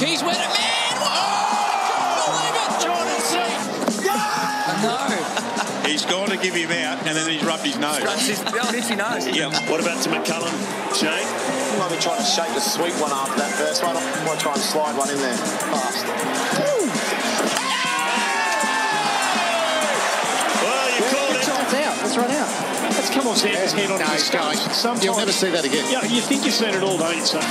He's went it, man! Oh, Jordan C. No. He's gone to give him out, and then he's rubbed his nose. Runs his, oh, yes, he knows. Yeah. What about to McCullum, Shane? Might be trying to shake the sweet one after that first one. I might try and slide one in there fast. Well, you called it. That's out. That's right out. Let's come on, stand his head on No, his he's going. Sometimes, You'll never see that again. Yeah, you think you've seen it all, don't you, son?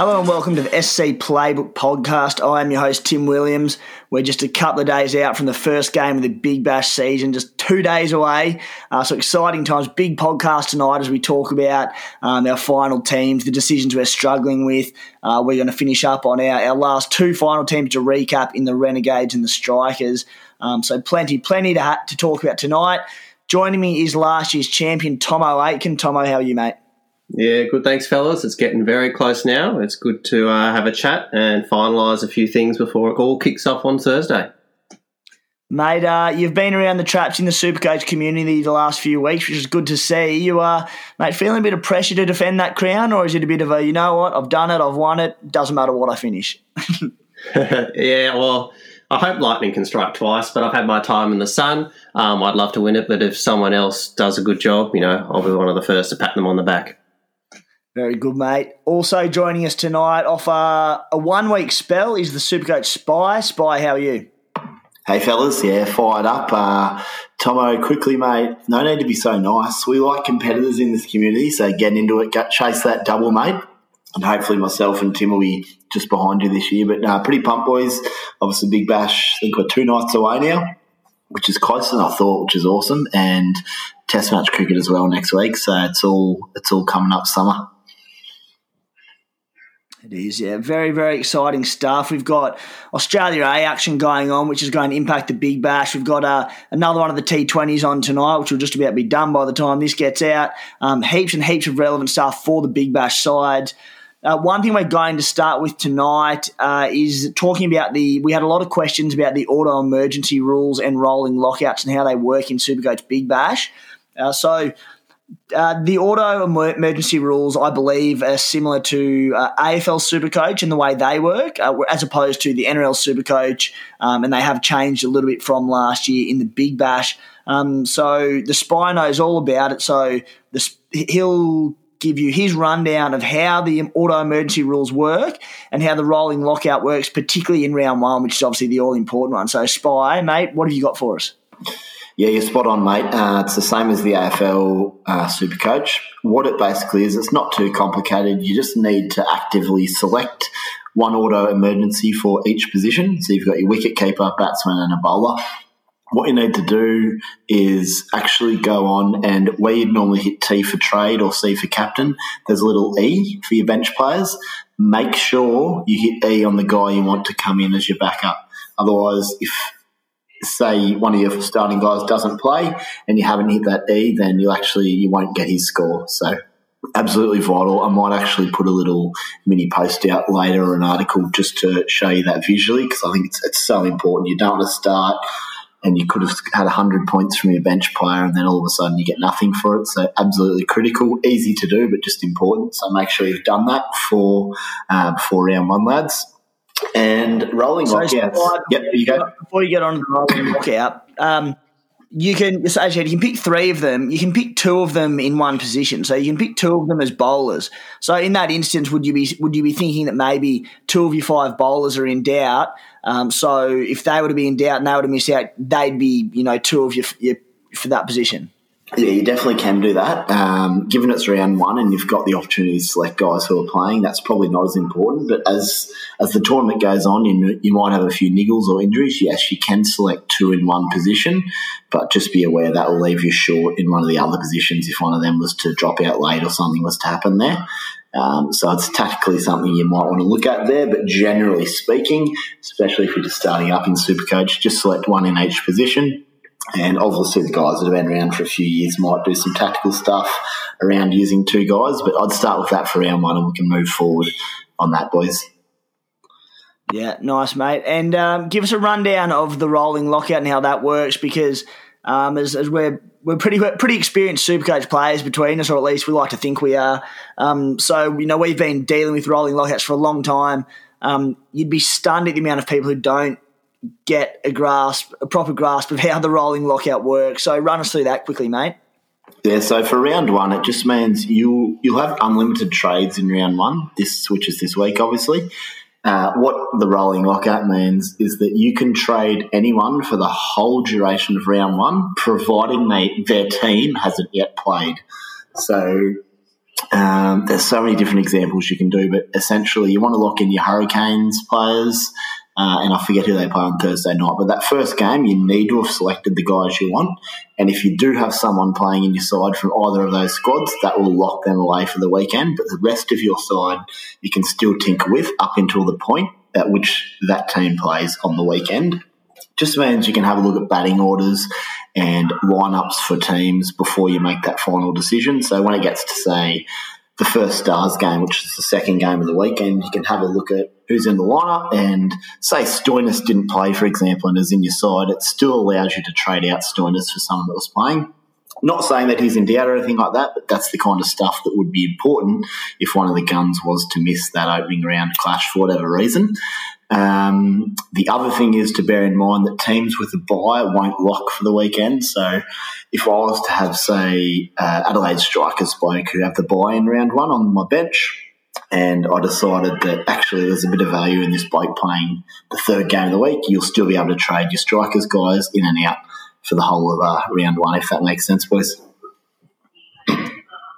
Hello and welcome to the SC Playbook podcast. I am your host, Tim Williams. We're just a couple of days out from the first game of the Big Bash season, just two days away. Uh, so exciting times. Big podcast tonight as we talk about um, our final teams, the decisions we're struggling with. Uh, we're going to finish up on our, our last two final teams to recap in the Renegades and the Strikers. Um, so plenty, plenty to, ha- to talk about tonight. Joining me is last year's champion, Tomo Aitken. Tomo, how are you, mate? Yeah, good. Thanks, fellas. It's getting very close now. It's good to uh, have a chat and finalise a few things before it all kicks off on Thursday. Mate, uh, you've been around the traps in the Supercoach community the last few weeks, which is good to see. You are, uh, mate, feeling a bit of pressure to defend that crown, or is it a bit of a, you know what, I've done it, I've won it, doesn't matter what I finish? yeah, well, I hope lightning can strike twice, but I've had my time in the sun. Um, I'd love to win it, but if someone else does a good job, you know, I'll be one of the first to pat them on the back. Very good, mate. Also joining us tonight off uh, a one week spell is the Supercoach Spy. Spy, how are you? Hey fellas, yeah, fired up. Uh, Tomo, quickly, mate. No need to be so nice. We like competitors in this community, so get into it, get, chase that double, mate. And hopefully, myself and Tim will be just behind you this year. But uh, pretty pumped, boys. Obviously, Big Bash. I think we're two nights away now, which is closer than I thought, which is awesome. And Test match cricket as well next week, so it's all it's all coming up summer. It is, yeah. Very, very exciting stuff. We've got Australia A action going on, which is going to impact the Big Bash. We've got uh, another one of the T20s on tonight, which will just about be done by the time this gets out. Um, heaps and heaps of relevant stuff for the Big Bash side. Uh, one thing we're going to start with tonight uh, is talking about the. We had a lot of questions about the auto emergency rules and rolling lockouts and how they work in Supercoach Big Bash. Uh, so uh, the auto emergency rules, I believe, are similar to uh, AFL Supercoach in the way they work, uh, as opposed to the NRL Supercoach, um, and they have changed a little bit from last year in the Big Bash. Um, so the spy knows all about it. So the, he'll give you his rundown of how the auto emergency rules work and how the rolling lockout works, particularly in round one, which is obviously the all important one. So, Spy, mate, what have you got for us? Yeah, you're spot on, mate. Uh, it's the same as the AFL uh, Supercoach. What it basically is, it's not too complicated. You just need to actively select one auto emergency for each position. So you've got your wicket keeper, batsman, and a bowler. What you need to do is actually go on and where you'd normally hit T for trade or C for captain, there's a little E for your bench players. Make sure you hit E on the guy you want to come in as your backup. Otherwise, if say one of your starting guys doesn't play and you haven't hit that E, then you actually you won't get his score. So absolutely vital. I might actually put a little mini post out later or an article just to show you that visually because I think it's it's so important. You don't want to start and you could have had 100 points from your bench player and then all of a sudden you get nothing for it. So absolutely critical, easy to do, but just important. So make sure you've done that for, uh, before round one, lads. And rolling So, lockouts. Spy, Yep, you go. Before you get on to the rolling lockout, um, you can as I said, you can pick three of them. You can pick two of them in one position. So you can pick two of them as bowlers. So in that instance, would you be would you be thinking that maybe two of your five bowlers are in doubt? Um, so if they were to be in doubt and they were to miss out, they'd be you know two of your, your for that position. Yeah, you definitely can do that. Um, given it's round one and you've got the opportunity to select guys who are playing, that's probably not as important. But as as the tournament goes on, you, you might have a few niggles or injuries. Yes, you can select two in one position, but just be aware that will leave you short in one of the other positions if one of them was to drop out late or something was to happen there. Um, so it's tactically something you might want to look at there. But generally speaking, especially if you're just starting up in Supercoach, just select one in each position. And obviously, the guys that have been around for a few years might do some tactical stuff around using two guys, but I'd start with that for round one and we can move forward on that, boys. Yeah, nice, mate. And um, give us a rundown of the rolling lockout and how that works because um, as, as we're we're pretty pretty experienced Supercoach players between us, or at least we like to think we are. Um, so you know we've been dealing with rolling lockouts for a long time. Um, you'd be stunned at the amount of people who don't get a grasp, a proper grasp of how the rolling lockout works. So run us through that quickly, mate. Yeah, so for round one, it just means you you'll have unlimited trades in round one. This switches this week, obviously. Uh, what the rolling lockout means is that you can trade anyone for the whole duration of round one, providing they, their team hasn't yet played. So um, there's so many different examples you can do, but essentially you want to lock in your Hurricanes players, uh, and I forget who they play on Thursday night. But that first game, you need to have selected the guys you want. And if you do have someone playing in your side from either of those squads, that will lock them away for the weekend. But the rest of your side, you can still tinker with up until the point at which that team plays on the weekend. Just means you can have a look at batting orders and lineups for teams before you make that final decision. So when it gets to say the first Stars game, which is the second game of the weekend, you can have a look at who's in the lineup and say Stoinis didn't play, for example, and is in your side. It still allows you to trade out Stoinis for someone that was playing. Not saying that he's in doubt or anything like that, but that's the kind of stuff that would be important if one of the guns was to miss that opening round clash for whatever reason. Um, the other thing is to bear in mind that teams with a buy won't lock for the weekend. So if I was to have, say, uh, Adelaide Strikers bloke who have the buy in round one on my bench, and I decided that actually there's a bit of value in this bloke playing the third game of the week, you'll still be able to trade your Strikers guys in and out for the whole of uh, round one, if that makes sense, boys.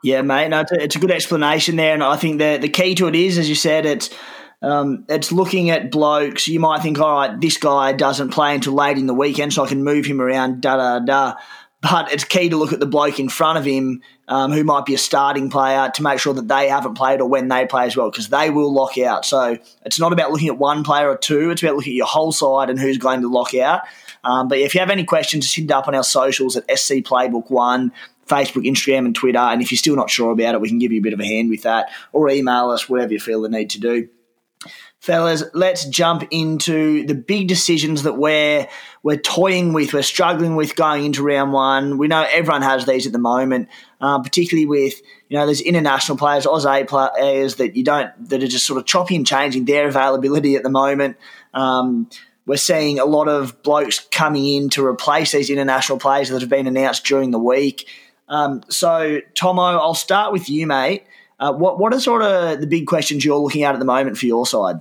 Yeah, mate. No, it's a, good explanation there, and I think the the key to it is, as you said, it's um, it's looking at blokes. You might think, all right, this guy doesn't play until late in the weekend, so I can move him around. Da da da. But it's key to look at the bloke in front of him, um, who might be a starting player, to make sure that they haven't played or when they play as well, because they will lock out. So it's not about looking at one player or two; it's about looking at your whole side and who's going to lock out. Um, but if you have any questions, just hit up on our socials at SC Playbook One. Facebook, Instagram, and Twitter. And if you're still not sure about it, we can give you a bit of a hand with that, or email us, whatever you feel the need to do fellas, let's jump into the big decisions that we're we're toying with, we're struggling with going into round one. We know everyone has these at the moment, uh, particularly with you know there's international players, Aussie players that you don't that are just sort of choppy and changing their availability at the moment. Um, we're seeing a lot of blokes coming in to replace these international players that have been announced during the week. Um, so, Tomo, I'll start with you, mate. Uh, what what are sort of the big questions you're looking at at the moment for your side?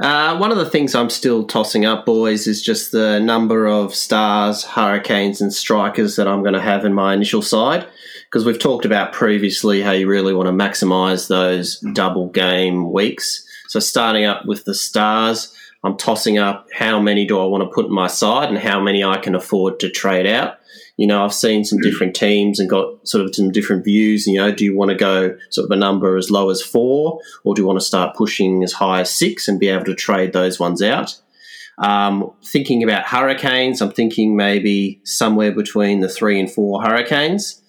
Uh, one of the things I'm still tossing up, boys, is just the number of stars, hurricanes, and strikers that I'm going to have in my initial side. Because we've talked about previously how you really want to maximise those double game weeks. So, starting up with the stars, I'm tossing up how many do I want to put in my side and how many I can afford to trade out you know, I've seen some different teams and got sort of some different views. You know, do you want to go sort of a number as low as four, or do you want to start pushing as high as six and be able to trade those ones out? Um, thinking about hurricanes, I'm thinking maybe somewhere between the three and four hurricanes.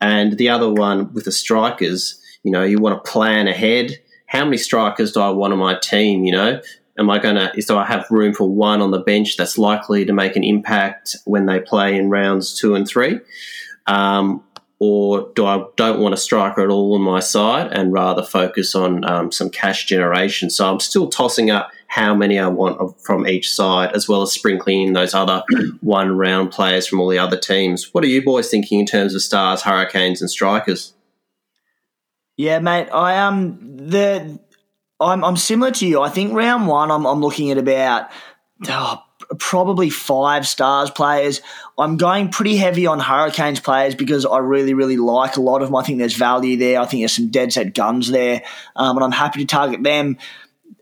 And the other one with the strikers, you know, you want to plan ahead. How many strikers do I want on my team? You know, am I going to, do I have room for one on the bench that's likely to make an impact when they play in rounds two and three? Um, or do I don't want a striker at all on my side and rather focus on um, some cash generation? So I'm still tossing up how many I want from each side, as well as sprinkling in those other one round players from all the other teams. What are you boys thinking in terms of stars, hurricanes, and strikers? Yeah, mate. I um the I'm, I'm similar to you. I think round one, I'm, I'm looking at about oh, probably five stars players. I'm going pretty heavy on Hurricanes players because I really, really like a lot of them. I think there's value there. I think there's some dead set guns there, um, and I'm happy to target them.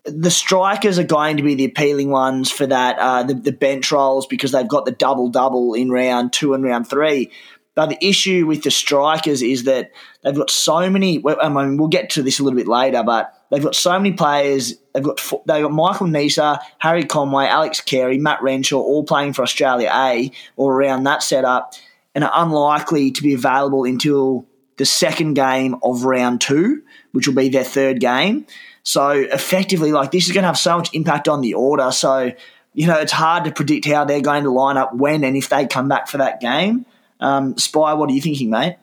The strikers are going to be the appealing ones for that, uh, the, the bench rolls, because they've got the double double in round two and round three. But the issue with the strikers is that they've got so many. I mean, we'll get to this a little bit later, but they've got so many players. They've got they've got Michael Neser, Harry Conway, Alex Carey, Matt Renshaw, all playing for Australia A or around that setup, and are unlikely to be available until the second game of round two, which will be their third game. So effectively, like this is going to have so much impact on the order. So you know, it's hard to predict how they're going to line up when and if they come back for that game. Um, Spy, what are you thinking, mate?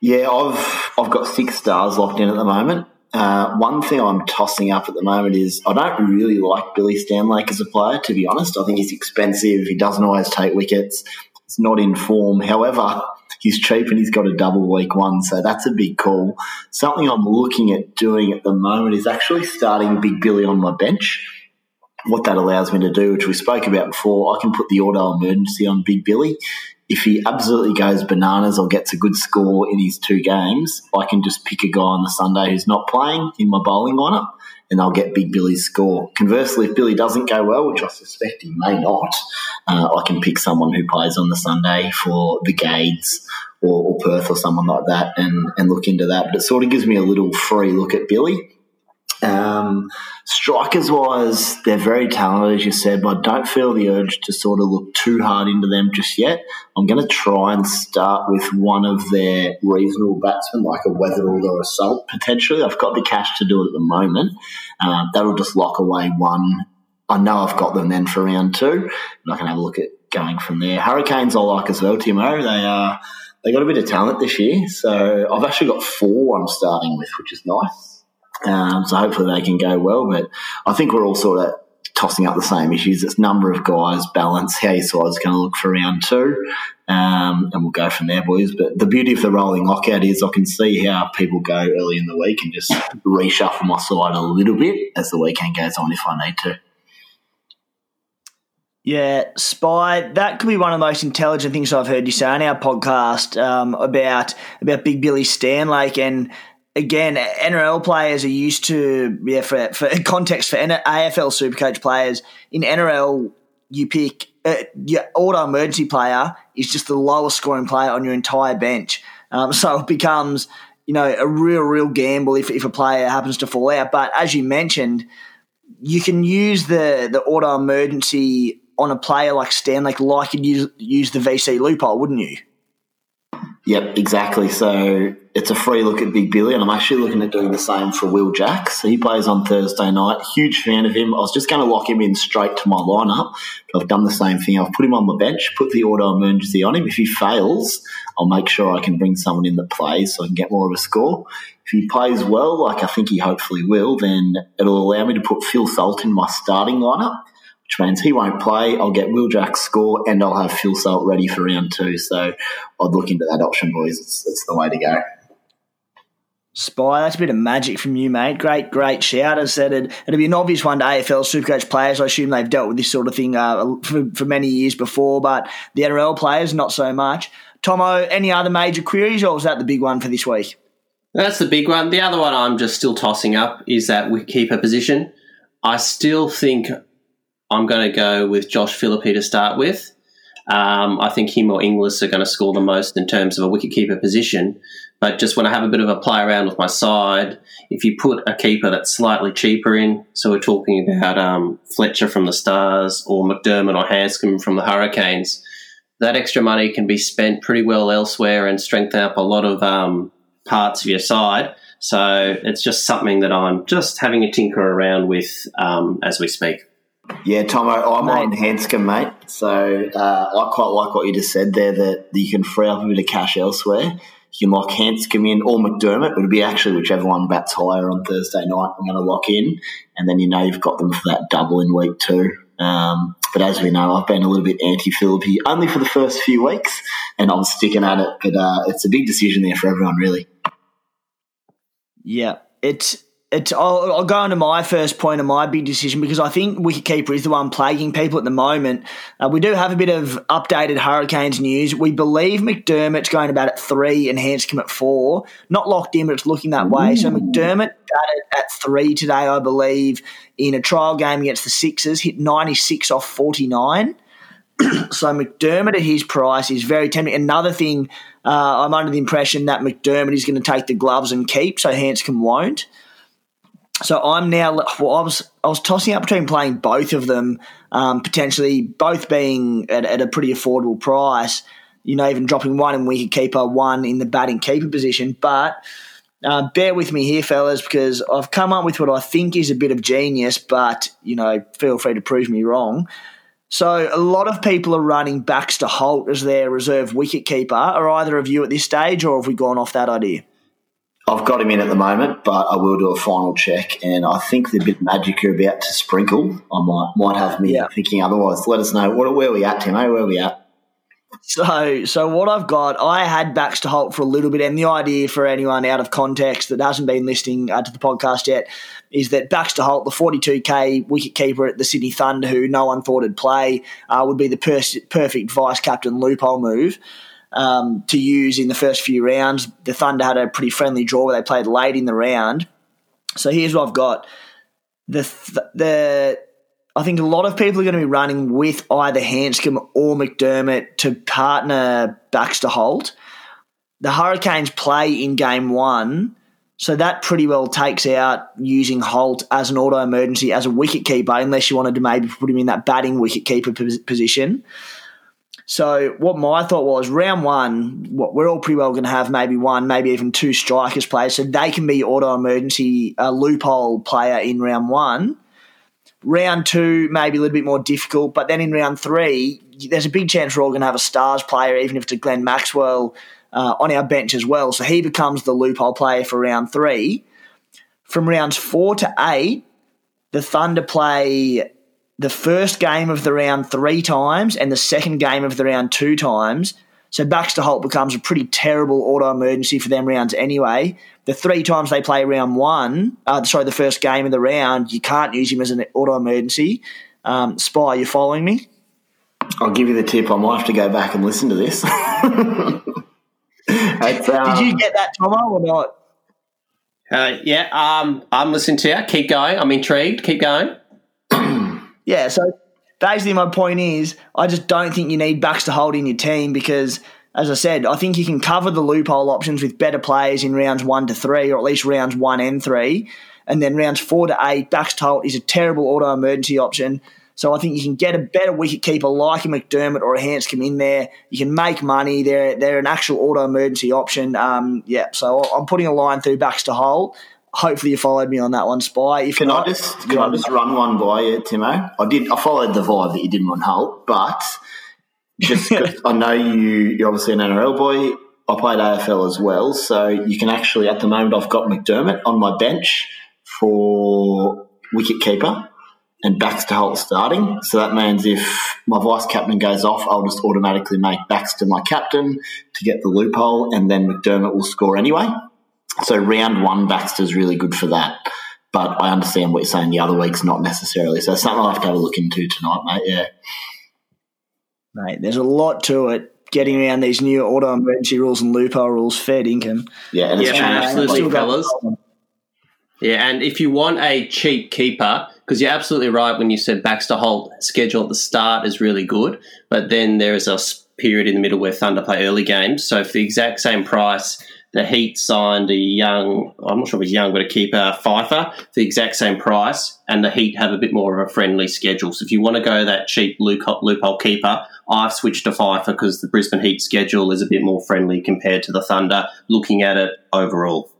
Yeah, I've I've got six stars locked in at the moment. Uh, one thing I'm tossing up at the moment is I don't really like Billy Stanlake as a player, to be honest. I think he's expensive. He doesn't always take wickets. He's not in form. However, he's cheap and he's got a double week one, so that's a big call. Something I'm looking at doing at the moment is actually starting Big Billy on my bench. What that allows me to do, which we spoke about before, I can put the auto emergency on Big Billy if he absolutely goes bananas or gets a good score in his two games, I can just pick a guy on the Sunday who's not playing in my bowling lineup and I'll get Big Billy's score. Conversely, if Billy doesn't go well, which I suspect he may not, uh, I can pick someone who plays on the Sunday for the Gades or, or Perth or someone like that and, and look into that. But it sort of gives me a little free look at Billy um, strikers wise, they're very talented, as you said, but I don't feel the urge to sort of look too hard into them just yet. I'm going to try and start with one of their reasonable batsmen, like a Weatherald or a Salt, potentially. I've got the cash to do it at the moment. Uh, that'll just lock away one. I know I've got them then for round two, and I can have a look at going from there. Hurricanes I like as well, Timo. They are. They got a bit of talent this year, so I've actually got four I'm starting with, which is nice. Um, so hopefully they can go well. But I think we're all sort of tossing up the same issues. It's number of guys, balance, how your side's going to look for round two. Um, and we'll go from there, boys. But the beauty of the rolling lockout is I can see how people go early in the week and just reshuffle my side a little bit as the weekend goes on if I need to. Yeah, Spy, that could be one of the most intelligent things I've heard you say on our podcast um, about about Big Billy Stanlake and again, NRL players are used to yeah for for context for AFL Supercoach players in NRL you pick uh, your auto emergency player is just the lowest scoring player on your entire bench, um, so it becomes you know a real real gamble if if a player happens to fall out. But as you mentioned, you can use the the auto emergency on a player like Stanlake, like you'd use, use the VC loophole, wouldn't you? Yep, exactly. So it's a free look at Big Billy, and I'm actually looking at doing the same for Will Jacks. So he plays on Thursday night. Huge fan of him. I was just going to lock him in straight to my lineup, but I've done the same thing. I've put him on the bench, put the auto emergency on him. If he fails, I'll make sure I can bring someone in that plays so I can get more of a score. If he plays well, like I think he hopefully will, then it'll allow me to put Phil Salt in my starting lineup which means he won't play. I'll get Will Jack score and I'll have Phil Salt ready for round two. So I'd look into that option, boys. It's, it's the way to go. Spy, that's a bit of magic from you, mate. Great, great shout. As said, it, it'd be an obvious one to AFL Supercoach players. I assume they've dealt with this sort of thing uh, for, for many years before, but the NRL players, not so much. Tomo, any other major queries, or was that the big one for this week? That's the big one. The other one I'm just still tossing up is that wicketkeeper position. I still think I'm going to go with Josh Philippe to start with. Um, I think him or Inglis are going to score the most in terms of a wicketkeeper position. But just when I have a bit of a play around with my side, if you put a keeper that's slightly cheaper in, so we're talking about um, Fletcher from the Stars or McDermott or Handscomb from the Hurricanes, that extra money can be spent pretty well elsewhere and strengthen up a lot of um, parts of your side. So it's just something that I'm just having a tinker around with um, as we speak. Yeah, Tomo, I'm mate. on Handscomb, mate. So uh, I quite like what you just said there that you can free up a bit of cash elsewhere. You can lock Handscomb in or McDermott. It would be actually whichever one bats higher on Thursday night. I'm going to lock in, and then you know you've got them for that double in week two. Um, but as we know, I've been a little bit anti Philippe only for the first few weeks, and I'm sticking at it. But uh, it's a big decision there for everyone, really. Yeah, it's it's, I'll, I'll, go into my first point of my big decision because I think wicketkeeper is the one plaguing people at the moment. Uh, we do have a bit of updated Hurricanes news. We believe McDermott's going about at three and Handscomb at four. Not locked in, but it's looking that way. So McDermott batted at three today, I believe, in a trial game against the Sixers, hit 96 off 49. so McDermott at his price is very tempting. Another thing, uh, I'm under the impression that McDermott is going to take the gloves and keep, so Handscomb won't. So I'm now. Well, I was I was tossing up between playing both of them, um, potentially both being at, at, a pretty affordable price. You know, even dropping one in wicket keeper, one in the batting keeper position. But uh, bear with me here, fellas, because I've come up with what I think is a bit of genius. But you know, feel free to prove me wrong. So a lot of people are running Baxter Holt as their reserve wicket keeper. Are either of you at this stage, or have we gone off that idea? I've got him in at the moment, but I will do a final check, and I think the bit of magic you're about to sprinkle, I might might have me Yeah. thinking otherwise. Let us know what where are we at, Timo? Where are we at? So, so what I've got, I had Baxter Holt for a little bit, and the idea for anyone out of context that hasn't been listening uh, to the podcast yet is that Baxter Holt, the 42k wicket keeper at the Sydney Thunder, who no one thought would play, uh, would be the pers- perfect vice captain loophole move um, to use in the first few rounds. The Thunder had a pretty friendly draw where they played late in the round. So here's what I've got: the th- the I think a lot of people are going to be running with either Handscomb or McDermott to partner Baxter Holt. The Hurricanes play in game one, so that pretty well takes out using Holt as an auto emergency as a wicket keeper, unless you wanted to maybe put him in that batting wicket keeper pos- position. So what my thought was, round one, what we're all pretty well going to have maybe one, maybe even two strikers players, so they can be auto emergency uh, loophole player in round one. Round two, maybe a little bit more difficult, but then in round three, there's a big chance we're all going to have a stars player, even if it's a Glenn Maxwell uh, on our bench as well. So he becomes the loophole player for round three. From rounds four to eight, the Thunder play the first game of the round three times and the second game of the round two times. So Baxter Holt becomes a pretty terrible auto emergency for them rounds anyway. The three times they play round one, uh, sorry, the first game of the round, you can't use him as an auto emergency. Um, Spy, you following me? I'll give you the tip. I might have to go back and listen to this. Um, Did you get that, Tomo, or not? Uh, yeah, um, I'm listening to you. Keep going. I'm intrigued. Keep going. Yeah, so basically my point is I just don't think you need Baxter Holt in your team because, as I said, I think you can cover the loophole options with better players in rounds one to three, or at least rounds one and three. And then rounds four to eight, Baxter Holt is a terrible auto emergency option. So I think you can get a better wicket keeper like a McDermott or a Handscomb in there. You can make money. They're they're an actual auto emergency option. Um, yeah, so I'm putting a line through Baxter Holt. Hopefully you followed me on that one, Spy. If Can I just can I just run one by you, Timo? I did. I followed the vibe that you didn't want Holt, but just 'cause I know you. You're obviously an NRL boy. I played AFL as well, so you can actually at the moment I've got McDermott on my bench for wicket keeper and Baxter Holt starting. So that means if my vice captain goes off, I'll just automatically make Baxter my captain to get the loophole, and then McDermott will score anyway. So round one, Baxter's really good for that. But I understand what you're saying. The other week's not necessarily. So it's something I'll have to have a look into tonight, mate. Yeah. Mate, there's a lot to it. Getting around these new auto emergency rules and loophole rules, fair income. Yeah, and it's Yeah, changed. absolutely, Still fellas. Yeah, and if you want a cheap keeper, because you're absolutely right when you said Baxter Holt schedule at the start is really good, but then there is a period in the middle where Thunder play early games. So for the exact same price, the Heat signed a young, I'm not sure if he's young, but a keeper, Pfeiffer, for the exact same price, and the Heat have a bit more of a friendly schedule. So if you want to go that cheap loophole, loophole keeper, I've switched to Pfeiffer because the Brisbane Heat schedule is a bit more friendly compared to the Thunder, looking at it overall.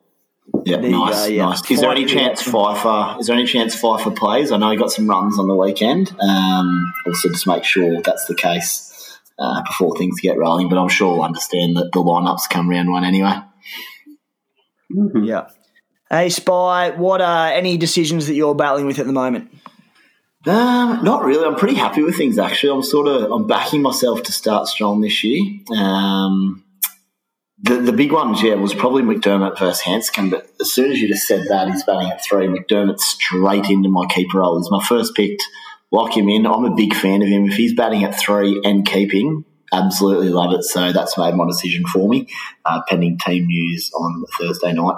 Yeah, There nice, go, yeah. nice. Is there any chance Pfeiffer? Is there any chance Pfeiffer plays? I know he got some runs on the weekend. Um, also, just make sure that's the case uh, before things get rolling. But I'm sure we'll understand that the lineups come round one anyway. Yeah. Hey, Spy, what are any decisions that you're battling with at the moment? Um, not really. I'm pretty happy with things actually. I'm sort of I'm backing myself to start strong this year. Um, the the big ones, yeah, was probably McDermott versus Handscomb. But as soon as you just said that, he's batting at three. McDermott straight into my keeper role. He's my first pick. Lock him in. I'm a big fan of him. If he's batting at three and keeping, absolutely love it. So that's made my decision for me. Uh, pending team news on Thursday night.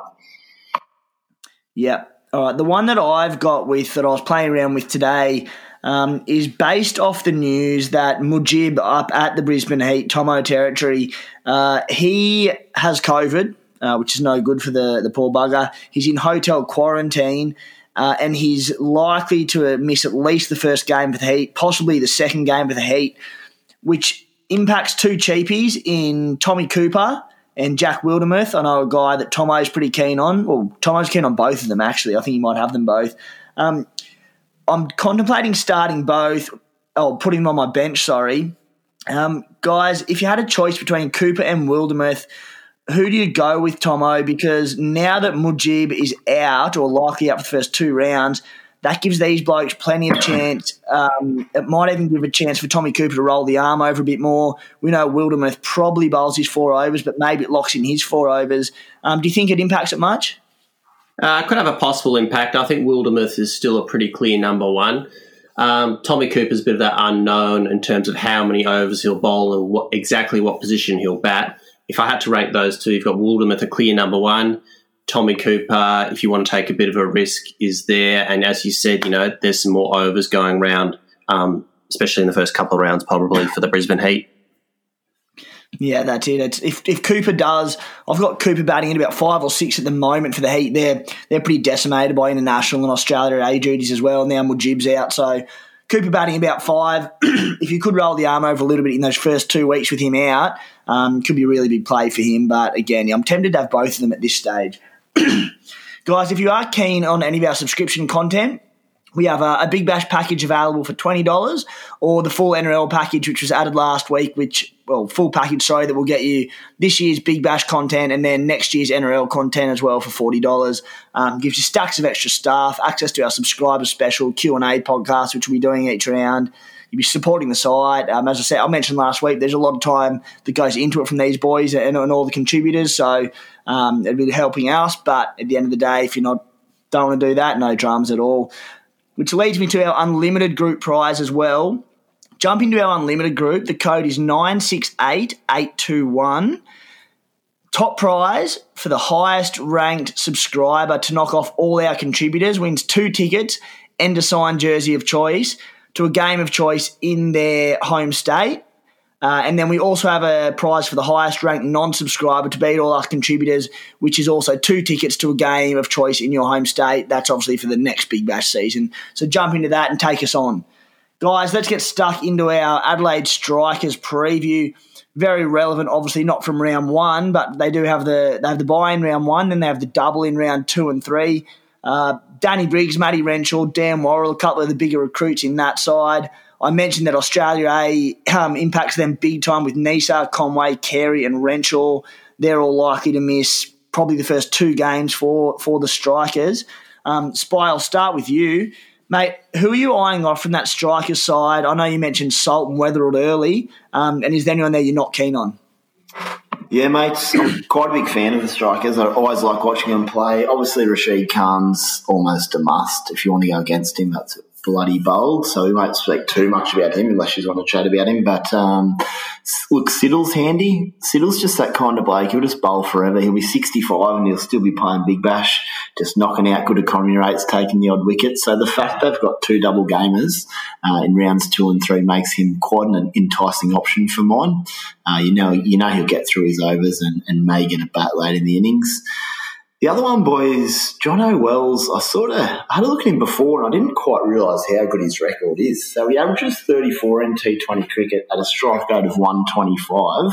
Yeah. All right. The one that I've got with that I was playing around with today um, is based off the news that Mujib up at the Brisbane Heat, Tomo territory, uh, he has COVID, uh, which is no good for the, the poor bugger. He's in hotel quarantine. Uh, and he's likely to miss at least the first game for the Heat, possibly the second game for the Heat, which impacts two cheapies in Tommy Cooper and Jack Wildermuth. I know a guy that Tomo's pretty keen on. Well, Tomo's keen on both of them, actually. I think he might have them both. Um, I'm contemplating starting both. oh, putting him on my bench. Sorry, um, guys. If you had a choice between Cooper and Wildermuth, who do you go with, Tomo? Because now that Mujib is out or likely out for the first two rounds, that gives these blokes plenty of chance. Um, it might even give a chance for Tommy Cooper to roll the arm over a bit more. We know Wildermuth probably bowls his four overs, but maybe it locks in his four overs. Um, do you think it impacts it much? Uh, could have a possible impact. I think Wildermuth is still a pretty clear number one. Um, Tommy Cooper's a bit of that unknown in terms of how many overs he'll bowl and what, exactly what position he'll bat. If I had to rank those two, you've got Wildermuth a clear number one. Tommy Cooper, if you want to take a bit of a risk, is there. And as you said, you know, there's some more overs going around, um, especially in the first couple of rounds, probably for the Brisbane Heat. Yeah, that's it. It's, if, if Cooper does, I've got Cooper batting in about five or six at the moment for the Heat. They're they're pretty decimated by international and Australia A duties as well. Now Mujib's out, so Cooper batting about five. if you could roll the arm over a little bit in those first two weeks with him out, um, could be a really big play for him. But again, I'm tempted to have both of them at this stage. Guys, if you are keen on any of our subscription content, we have a, a, Big Bash package available for $20 or the full NRL package, which was added last week, which, well, full package, sorry, that will get you this year's Big Bash content and then next year's NRL content as well for $40. Um, gives you stacks of extra stuff, access to our subscriber special Q&A podcast, which we'll be doing each round. You'll be supporting the site. Um, as I said, I mentioned last week, there's a lot of time that goes into it from these boys and, and all the contributors. So um, it'd be helping us. But at the end of the day, if you're not don't want to do that, no drums at all. Which leads me to our unlimited group prize as well. Jump into our unlimited group. The code is 968821. Top prize for the highest ranked subscriber to knock off all our contributors wins two tickets and a signed jersey of choice to a game of choice in their home state. Uh, and then we also have a prize for the highest ranked non subscriber to beat all our contributors, which is also two tickets to a game of choice in your home state. That's obviously for the next Big Bash season. So jump into that and take us on. Guys, let's get stuck into our Adelaide Strikers preview. Very relevant, obviously not from round one, but they do have the they have the buy in round one, then they have the double in round two and three. Uh, Danny Briggs, Matty Renshaw, Dan Worrall, a couple of the bigger recruits in that side. I mentioned that Australia A um, impacts them big time with Neser, Conway, Carey, and Renshaw. They're all likely to miss probably the first two games for, for the strikers. Um, Spy, I'll start with you. Mate, who are you eyeing off from that striker side? I know you mentioned Salt and Weatherald early, um, and is there anyone there you're not keen on? Yeah, mate, I'm quite a big fan of the strikers. I always like watching them play. Obviously, Rashid Khan's almost a must. If you want to go against him, that's bloody bold, so we won't speak too much about him unless you want to chat about him. But um, look, Siddle's handy. Siddle's just that kind of bloke. He'll just bowl forever. He'll be 65 and he'll still be playing Big Bash, just knocking out good economy rates, taking the odd wicket. So the fact they've got two double gamers uh, in rounds two and three makes him quite an enticing option for mine. Uh, you know, you know he'll get through his overs and, and may get a bat late in the innings. The other one, boys, John Wells, I sort of had a look at him before and I didn't quite realise how good his record is. So he averages 34 in T20 cricket at a strike rate of 125.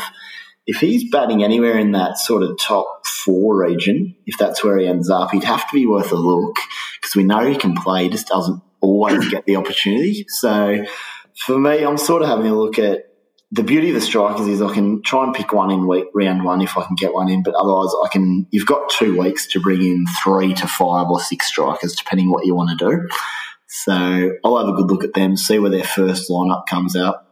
If he's batting anywhere in that sort of top four region, if that's where he ends up, he'd have to be worth a look because we know he can play, he just doesn't always get the opportunity. So for me, I'm sort of having a look at the beauty of the strikers is I can try and pick one in week round one if I can get one in, but otherwise I can. You've got two weeks to bring in three to five or six strikers, depending what you want to do. So I'll have a good look at them, see where their first lineup comes out.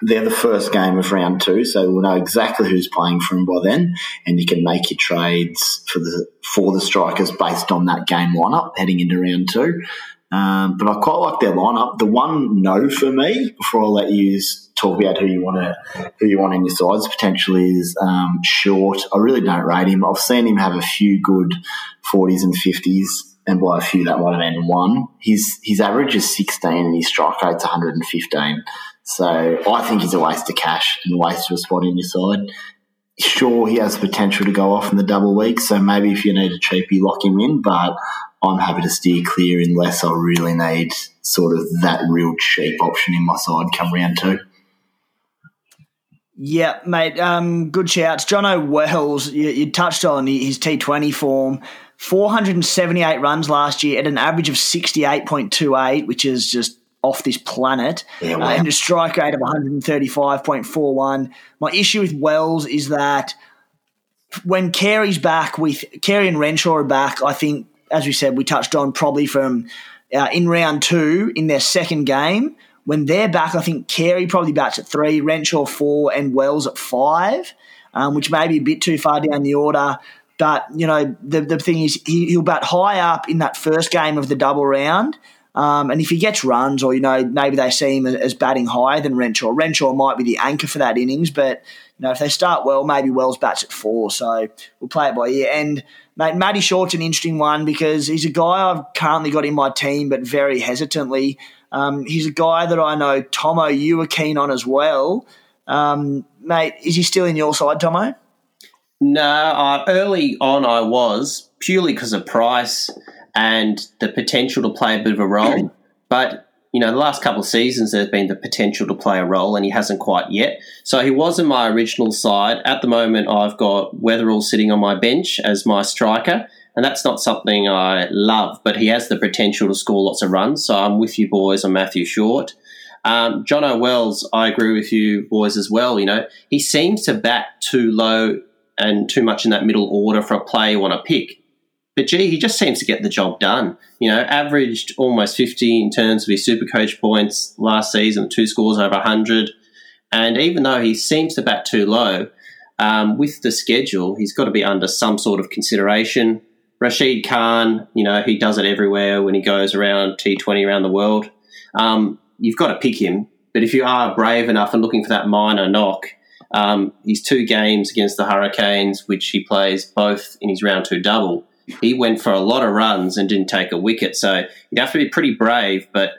They're the first game of round two, so we'll know exactly who's playing for them by then, and you can make your trades for the for the strikers based on that game lineup heading into round two. Um, but I quite like their lineup. The one no for me, before I let you talk about who you want to who you want in your sides potentially is um, short. I really don't rate him. I've seen him have a few good forties and fifties, and by a few that might have been one. His his average is sixteen, and his strike rate's one hundred and fifteen. So I think he's a waste of cash and a waste of a spot in your side. Sure, he has potential to go off in the double week, so maybe if you need a cheapie, lock him in. But I'm happy to steer clear unless I really need sort of that real cheap option in my side come round two. Yeah, mate. Um, good shouts. Jono Wells, you, you touched on his T20 form. 478 runs last year at an average of 68.28, which is just off this planet Yeah, uh, and a strike rate of 135.41. My issue with Wells is that when Carey's back with Carey and Renshaw are back, I think, as we said, we touched on probably from uh, in round two in their second game. When they're back, I think Carey probably bats at three, Renshaw four, and Wells at five, um, which may be a bit too far down the order. But you know, the the thing is, he, he'll bat high up in that first game of the double round. Um, and if he gets runs, or you know, maybe they see him as, batting higher than Renshaw, Renshaw might be the anchor for that innings. But you know, if they start well, maybe Wells bats at four. So we'll play it by ear. And mate, Matty Short's an interesting one because he's a guy I've currently got in my team, but very hesitantly. Um, he's a guy that I know, Tomo, you were keen on as well. Um, mate, is he still in your side, Tomo? No, uh, early on I was purely because of price and the potential to play a bit of a role. But you know, the last couple of seasons there's been the potential to play a role, and he hasn't quite yet. So he was in my original side. At the moment, I've got Weatherald sitting on my bench as my striker, and that's not something I love. But he has the potential to score lots of runs. So I'm with you boys on Matthew Short. Um, Jono Wells, I agree with you boys as well. You know, he seems to bat too low and too much in that middle order for a player you want to pick. But gee, he just seems to get the job done. You know, averaged almost 50 in terms of his super coach points last season, two scores over 100. And even though he seems to bat too low, um, with the schedule, he's got to be under some sort of consideration. Rashid Khan, you know, he does it everywhere when he goes around T20 around the world. Um, you've got to pick him. But if you are brave enough and looking for that minor knock, um, his two games against the Hurricanes, which he plays both in his round two double, he went for a lot of runs and didn't take a wicket. So you'd have to be pretty brave, but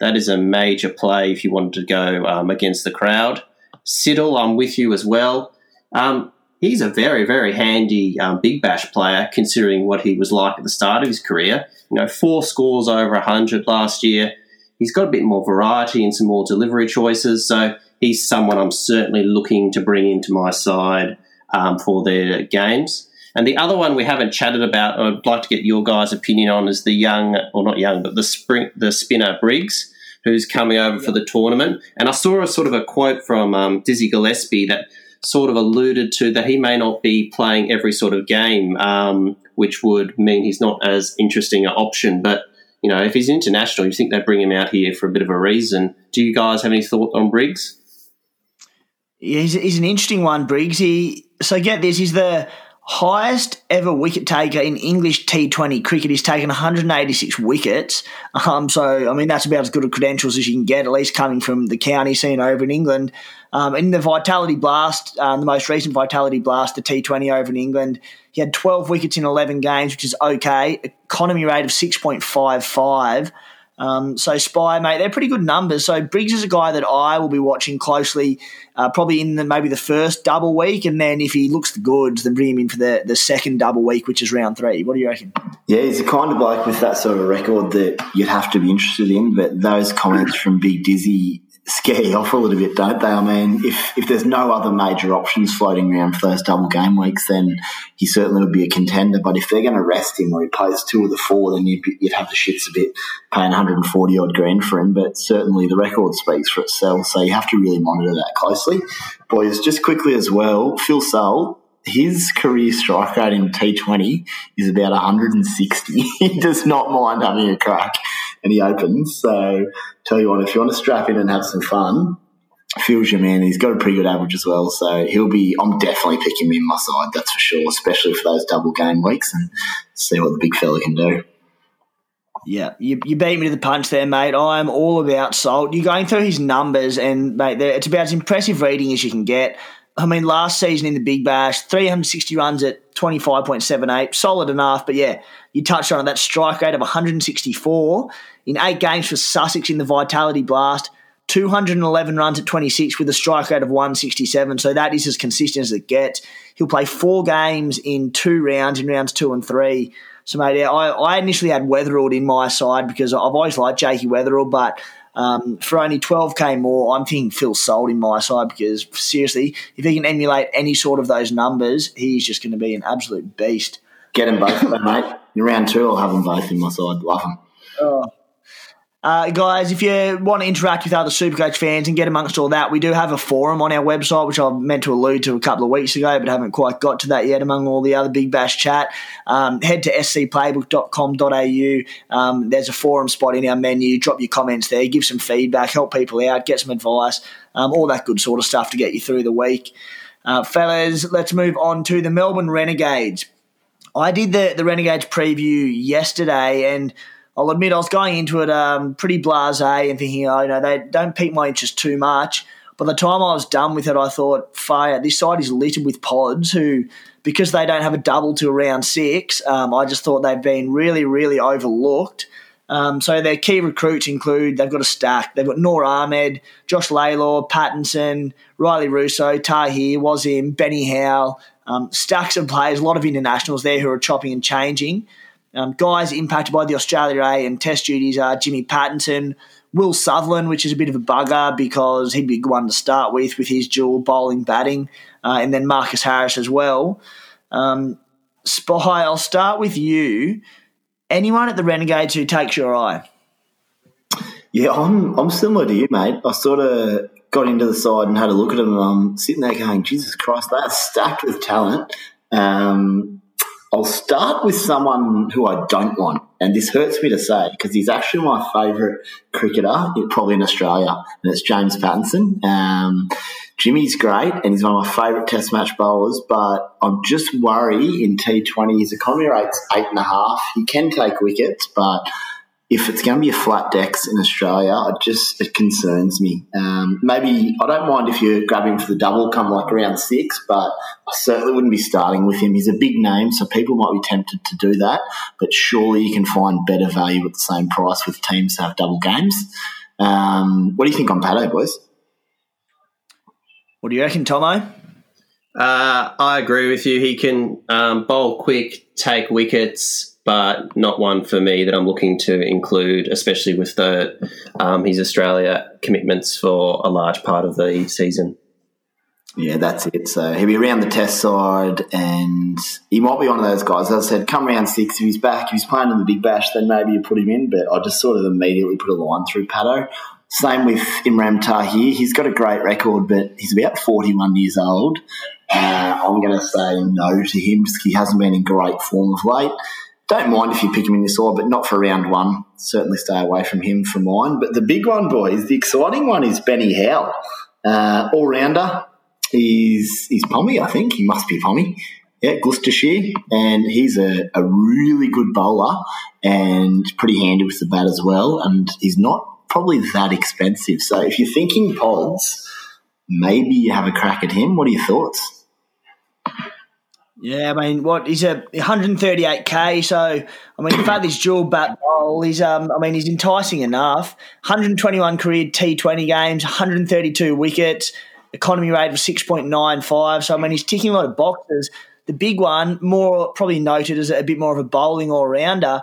that is a major play if you wanted to go um, against the crowd. Siddle, I'm with you as well. Um, he's a very, very handy um, big bash player considering what he was like at the start of his career. You know, four scores over 100 last year. He's got a bit more variety and some more delivery choices. So he's someone I'm certainly looking to bring into my side um, for their games. And the other one we haven't chatted about, I'd like to get your guys' opinion on, is the young, or not young, but the spring, the spinner Briggs, who's coming over for the tournament. And I saw a sort of a quote from um, Dizzy Gillespie that sort of alluded to that he may not be playing every sort of game, um, which would mean he's not as interesting an option. But you know, if he's international, you think they bring him out here for a bit of a reason. Do you guys have any thought on Briggs? Yeah, he's, he's an interesting one, Briggs. He, so get this, he's the highest ever wicket taker in English T20 cricket. He's taken 186 wickets. Um, so, I mean, that's about as good a credentials as you can get, at least coming from the county scene over in England. Um, in the Vitality Blast, um, the most recent Vitality Blast, the T20 over in England, he had 12 wickets in 11 games, which is okay. Economy rate of 6.55. Um, so Spy, mate, they're pretty good numbers. So Briggs is a guy that I will be watching closely, uh, probably in the, maybe the first double week, and then if he looks the goods, then bring him in for the, the second double week, which is round three. What do you reckon? Yeah, he's the kind of bloke with that sort of record that you'd have to be interested in. But those comments from Big Dizzy scare you off a little bit, don't they? I mean, if if there's no other major options floating around for those double game weeks, then he certainly would be a contender. But if they're going to rest him or he plays two of the four, then you'd, you'd have the shits a bit paying 140 odd grand for him. But certainly the record speaks for itself, so you have to really monitor that closely. Boys, just quickly as well, Phil Salt, his career strike rate in T20 is about 160. he does not mind having a crack and he opens. So, tell you what, if you want to strap in and have some fun, Phil's your man. He's got a pretty good average as well. So, he'll be, I'm definitely picking him in my side, that's for sure, especially for those double game weeks and see what the big fella can do. Yeah, you, you beat me to the punch there, mate. I'm all about Salt. You're going through his numbers, and mate, it's about as impressive reading as you can get. I mean, last season in the Big Bash, 360 runs at 25.78, solid enough. But yeah, you touched on it. That strike rate of 164 in eight games for Sussex in the Vitality Blast. 211 runs at 26 with a strike rate of 167. So that is as consistent as it gets. He'll play four games in two rounds, in rounds two and three. So, mate, yeah, I, I initially had Weatherald in my side because I've always liked Jakey Weatherald, but um, for only 12k more, I'm thinking Phil Salt in my side because, seriously, if he can emulate any sort of those numbers, he's just going to be an absolute beast. Get them both, mate. In round two, I'll have them both in my side. Love them. Uh, guys, if you want to interact with other Supercoach fans and get amongst all that, we do have a forum on our website, which I meant to allude to a couple of weeks ago, but haven't quite got to that yet among all the other Big Bash chat. Um, head to scplaybook.com.au. Um, there's a forum spot in our menu. Drop your comments there, give some feedback, help people out, get some advice, um, all that good sort of stuff to get you through the week. Uh, fellas, let's move on to the Melbourne Renegades. I did the, the Renegades preview yesterday, and I'll admit I was going into it um, pretty blasé and thinking, oh, you know, they don't pique my interest too much. By the time I was done with it, I thought, fire, this side is littered with pods who, because they don't have a double to around six, um, I just thought they've been really, really overlooked. Um, so their key recruits include they've got a stack. They've got Noor Ahmed, Josh Lalor, Pattinson, Rilee Rossouw, Tahir, Wazim, Benny Howell, um, stacks of players, a lot of internationals there who are chopping and changing. Um, guys impacted by the Australia A and Test duties are Jimmy Pattinson, Will Sutherland, which is a bit of a bugger because he'd be one to start with with his dual bowling batting, uh, and then Marcus Harris as well. Um, Spy, I'll start with you. Anyone at the Renegades who takes your eye? Yeah, I'm I'm similar to you, mate. I sort of got into the side and had a look at them. And I'm sitting there going, Jesus Christ, they're stacked with talent. Um, I'll start with someone who I don't want, and this hurts me to say because he's actually my favourite cricketer, probably in Australia, and it's James Pattinson. Um, Jimmy's great, and he's one of my favourite Test match bowlers, but I'm just worried in T20 his economy rate's eight and a half. He can take wickets, but if it's going to be a flat decks in Australia, it just it concerns me. Um, maybe I don't mind if you grab him for the double, come like around six, but I certainly wouldn't be starting with him. He's a big name, so people might be tempted to do that. But surely you can find better value at the same price with teams that have double games. Um, what do you think on Pato, boys? What do you reckon, Tomo? Uh, I agree with you. He can um, bowl quick, take wickets, but not one for me that I'm looking to include, especially with the um, his Australia commitments for a large part of the season. Yeah, that's it. So he'll be around the test side, and he might be one of those guys. As I said, come round six, if he's back, if he's playing in the Big Bash, then maybe you put him in. But I just sort of immediately put a line through Pato. Same with Imran Tahir. He's got a great record, but he's about 41 years old. Uh, I'm going to say no to him because he hasn't been in great form of late don't mind if you pick him in this order, but not for round one. Certainly stay away from him for mine. But the big one, boys, the exciting one is Benny Howell. Uh, all rounder. He's, he's Pommy, I think. He must be Pommy. Yeah, Gloucestershire. And he's a, a really good bowler and pretty handy with the bat as well. And he's not probably that expensive. So if you're thinking pods, maybe you have a crack at him. What are your thoughts? Yeah, I mean, what he's a 138k. So I mean, fact, this dual bat bowl, he's um, I mean, he's enticing enough. 121 career T20 games, 132 wickets, economy rate of 6.95. So I mean, he's ticking a lot of boxes. The big one, more probably noted as a bit more of a bowling all rounder.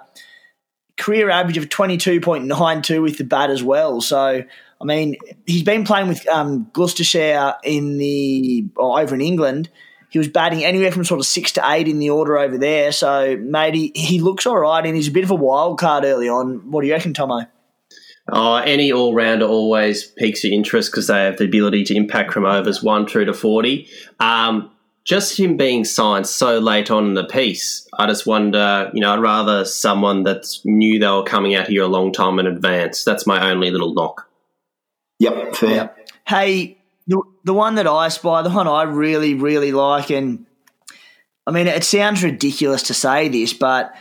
Career average of 22.92 with the bat as well. So I mean, he's been playing with um, Gloucestershire in the or over in England he was batting anywhere from sort of six to eight in the order over there. So maybe he looks all right, and he's a bit of a wild card early on. What do you reckon, Tomo? Oh, any all rounder always piques your interest because they have the ability to impact from overs one through to 40. Um, just him being signed so late on in the piece, I just wonder, you know, I'd rather someone that knew they were coming out here a long time in advance. That's my only little knock. Yep, fair. Hey, the, the one that I spy, the one I really, really like, and I mean, it sounds ridiculous to say this, but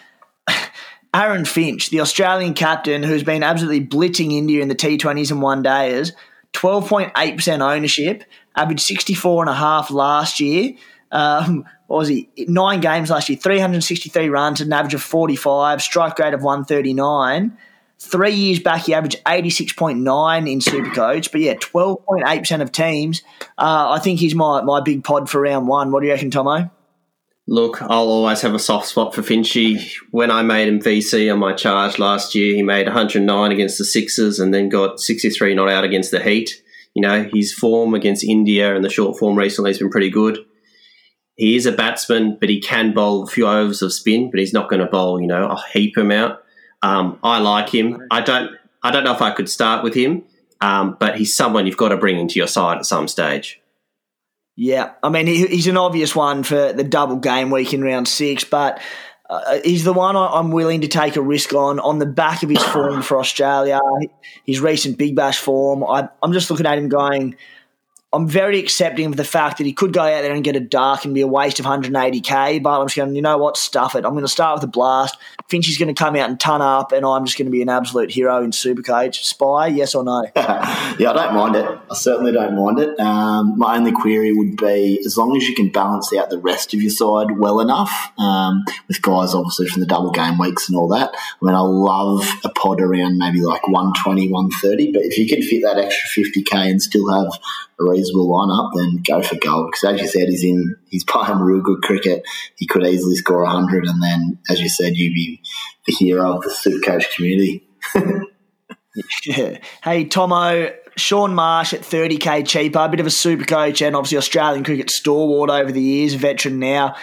Aaron Finch, the Australian captain who's been absolutely blitzing India in the T20s and one days, 12.8% ownership, averaged 64 and a half last year. Um, what was he? Nine games last year, 363 runs, an average of 45, strike rate of 139. Three years back, he averaged 86.9 in Supercoach, but yeah, 12.8% of teams. Uh, I think he's my, my big pod for round one. What do you reckon, Tomo? Look, I'll always have a soft spot for Finchy. When I made him VC on my charge last year, he made 109 against the Sixers and then got 63 not out against the Heat. You know, his form against India and the short form recently has been pretty good. He is a batsman, but he can bowl a few overs of spin, but he's not going to bowl, you know, a heap amount. Um, I like him. I don't. I don't know if I could start with him, um, but he's someone you've got to bring into your side at some stage. Yeah, I mean he, he's an obvious one for the double game week in round six, but uh, he's the one I, I'm willing to take a risk on on the back of his form for Australia, his recent Big Bash form. I, I'm just looking at him going. I'm very accepting of the fact that he could go out there and get a dark and be a waste of 180k, but I'm just going, you know what, stuff it. I'm going to start with a blast. Finch is going to come out and ton up, and I'm just going to be an absolute hero in Supercoach. Spy, yes or no? yeah, I don't mind it. I certainly don't mind it. Um, my only query would be as long as you can balance out the rest of your side well enough, um, with guys obviously from the double game weeks and all that. I mean, I love a pod around maybe like 120, 130, but if you can fit that extra 50k and still have a reasonable lineup, then go for gold. Because as you said, he's in, he's playing real good cricket. He could easily score 100, and then, as you said, you'd be the hero of the Supercoach community. yeah. Hey, Tomo, Shaun Marsh at 30k cheaper, a bit of a super coach and obviously Australian cricket stalwart over the years, veteran now.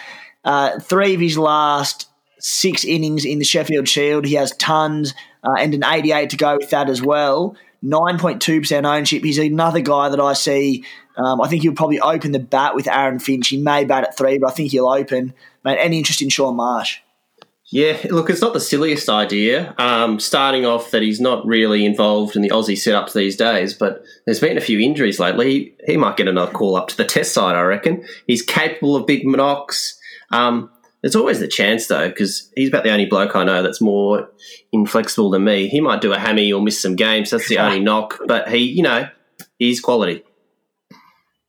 Uh, three of his last six innings in the Sheffield Shield, he has tons uh, and an 88 to go with that as well. 9.2% ownership. He's another guy that I see. Um, I think he'll probably open the bat with Aaron Finch. He may bat at three, but I think he'll open. Mate, any interest in Shaun Marsh? Yeah, look, it's not the silliest idea. Um, starting off that he's not really involved in the Aussie setups these days, but there's been a few injuries lately. He, he might get another call up to the test side, I reckon. He's capable of big knocks. Um, there's always the chance, though, because he's about the only bloke I know that's more inflexible than me. He might do a hammy or miss some games. That's the only knock, but he, you know, he's quality.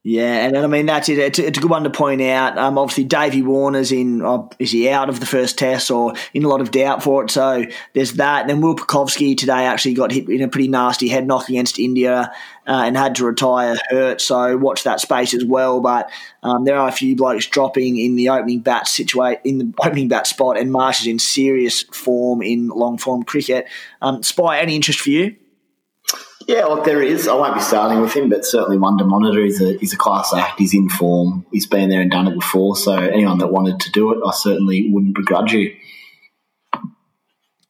Yeah, and I mean that's it. It's, it's a good one to point out. Um, obviously, Davey Warner's in. Uh, is he out of the first test or in a lot of doubt for it? So there's that. And then Will Pucovski today actually got hit in a pretty nasty head knock against India uh, and had to retire hurt. So watch that space as well. But um, there are a few blokes dropping in the opening bat situate in the opening bat spot, and Marsh is in serious form in long form cricket. Um, Spy, any interest for you? Yeah, look, there is. I won't be starting with him, but certainly one to monitor. He's a, he's a class act. He's in form. He's been there and done it before. So anyone that wanted to do it, I certainly wouldn't begrudge you.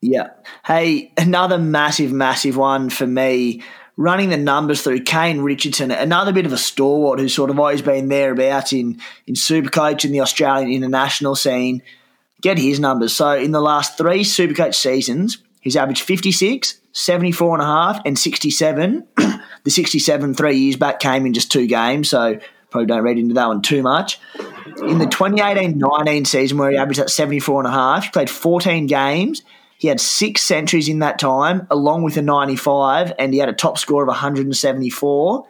Yeah. Hey, another massive, massive one for me. Running the numbers through Kane Richardson, another bit of a stalwart who's sort of always been thereabouts in in Supercoach in the Australian international scene. Get his numbers. So in the last three Supercoach seasons, he's averaged 56, 74 and a half, and 67. the 67 three years back came in just two games, so probably don't read into that one too much. In the 2018-19 season where he averaged at 74 and a half, he played 14 games. He had six centuries in that time, along with a 95, and he had a top score of 174.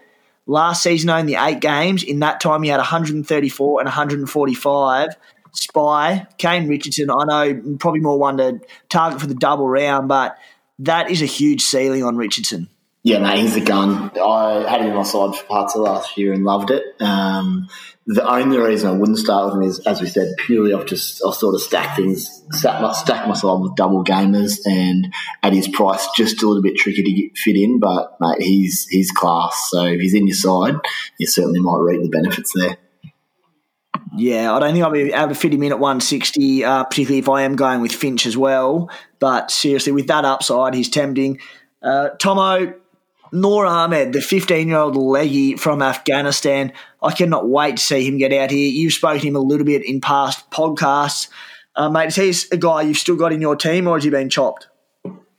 Last season, only eight games. In that time, he had 134 and 145. Spy, Kane Richardson, I know probably more one to target for the double round, but that is a huge ceiling on Richardson. Yeah, mate, he's a gun. I had him on my side for parts of last year and loved it. Um, the only reason I wouldn't start with him is, as we said, purely I've just I've sort of stacked things, stack my, stack myself with double gamers, and at his price, just a little bit tricky to get fit in. But mate, he's he's class. So if he's in your side, you certainly might reap the benefits there. Yeah, I don't think I'll be able to fit him in at 160, uh, particularly if I am going with Finch as well. But seriously, with that upside, he's tempting. Uh, Tomo, Noor Ahmed, the 15 year old leggy from Afghanistan, I cannot wait to see him get out here. You've spoken to him a little bit in past podcasts. Uh, mate, is he a guy you've still got in your team or has he been chopped?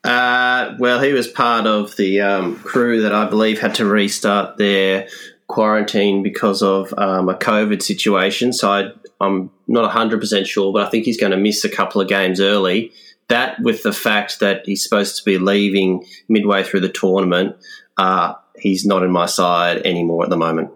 Uh, well, he was part of the um, crew that I believe had to restart their quarantine because of um, a COVID situation. So I, I'm not 100% sure, but I think he's going to miss a couple of games early. That, with the fact that he's supposed to be leaving midway through the tournament, uh, he's not in my side anymore at the moment.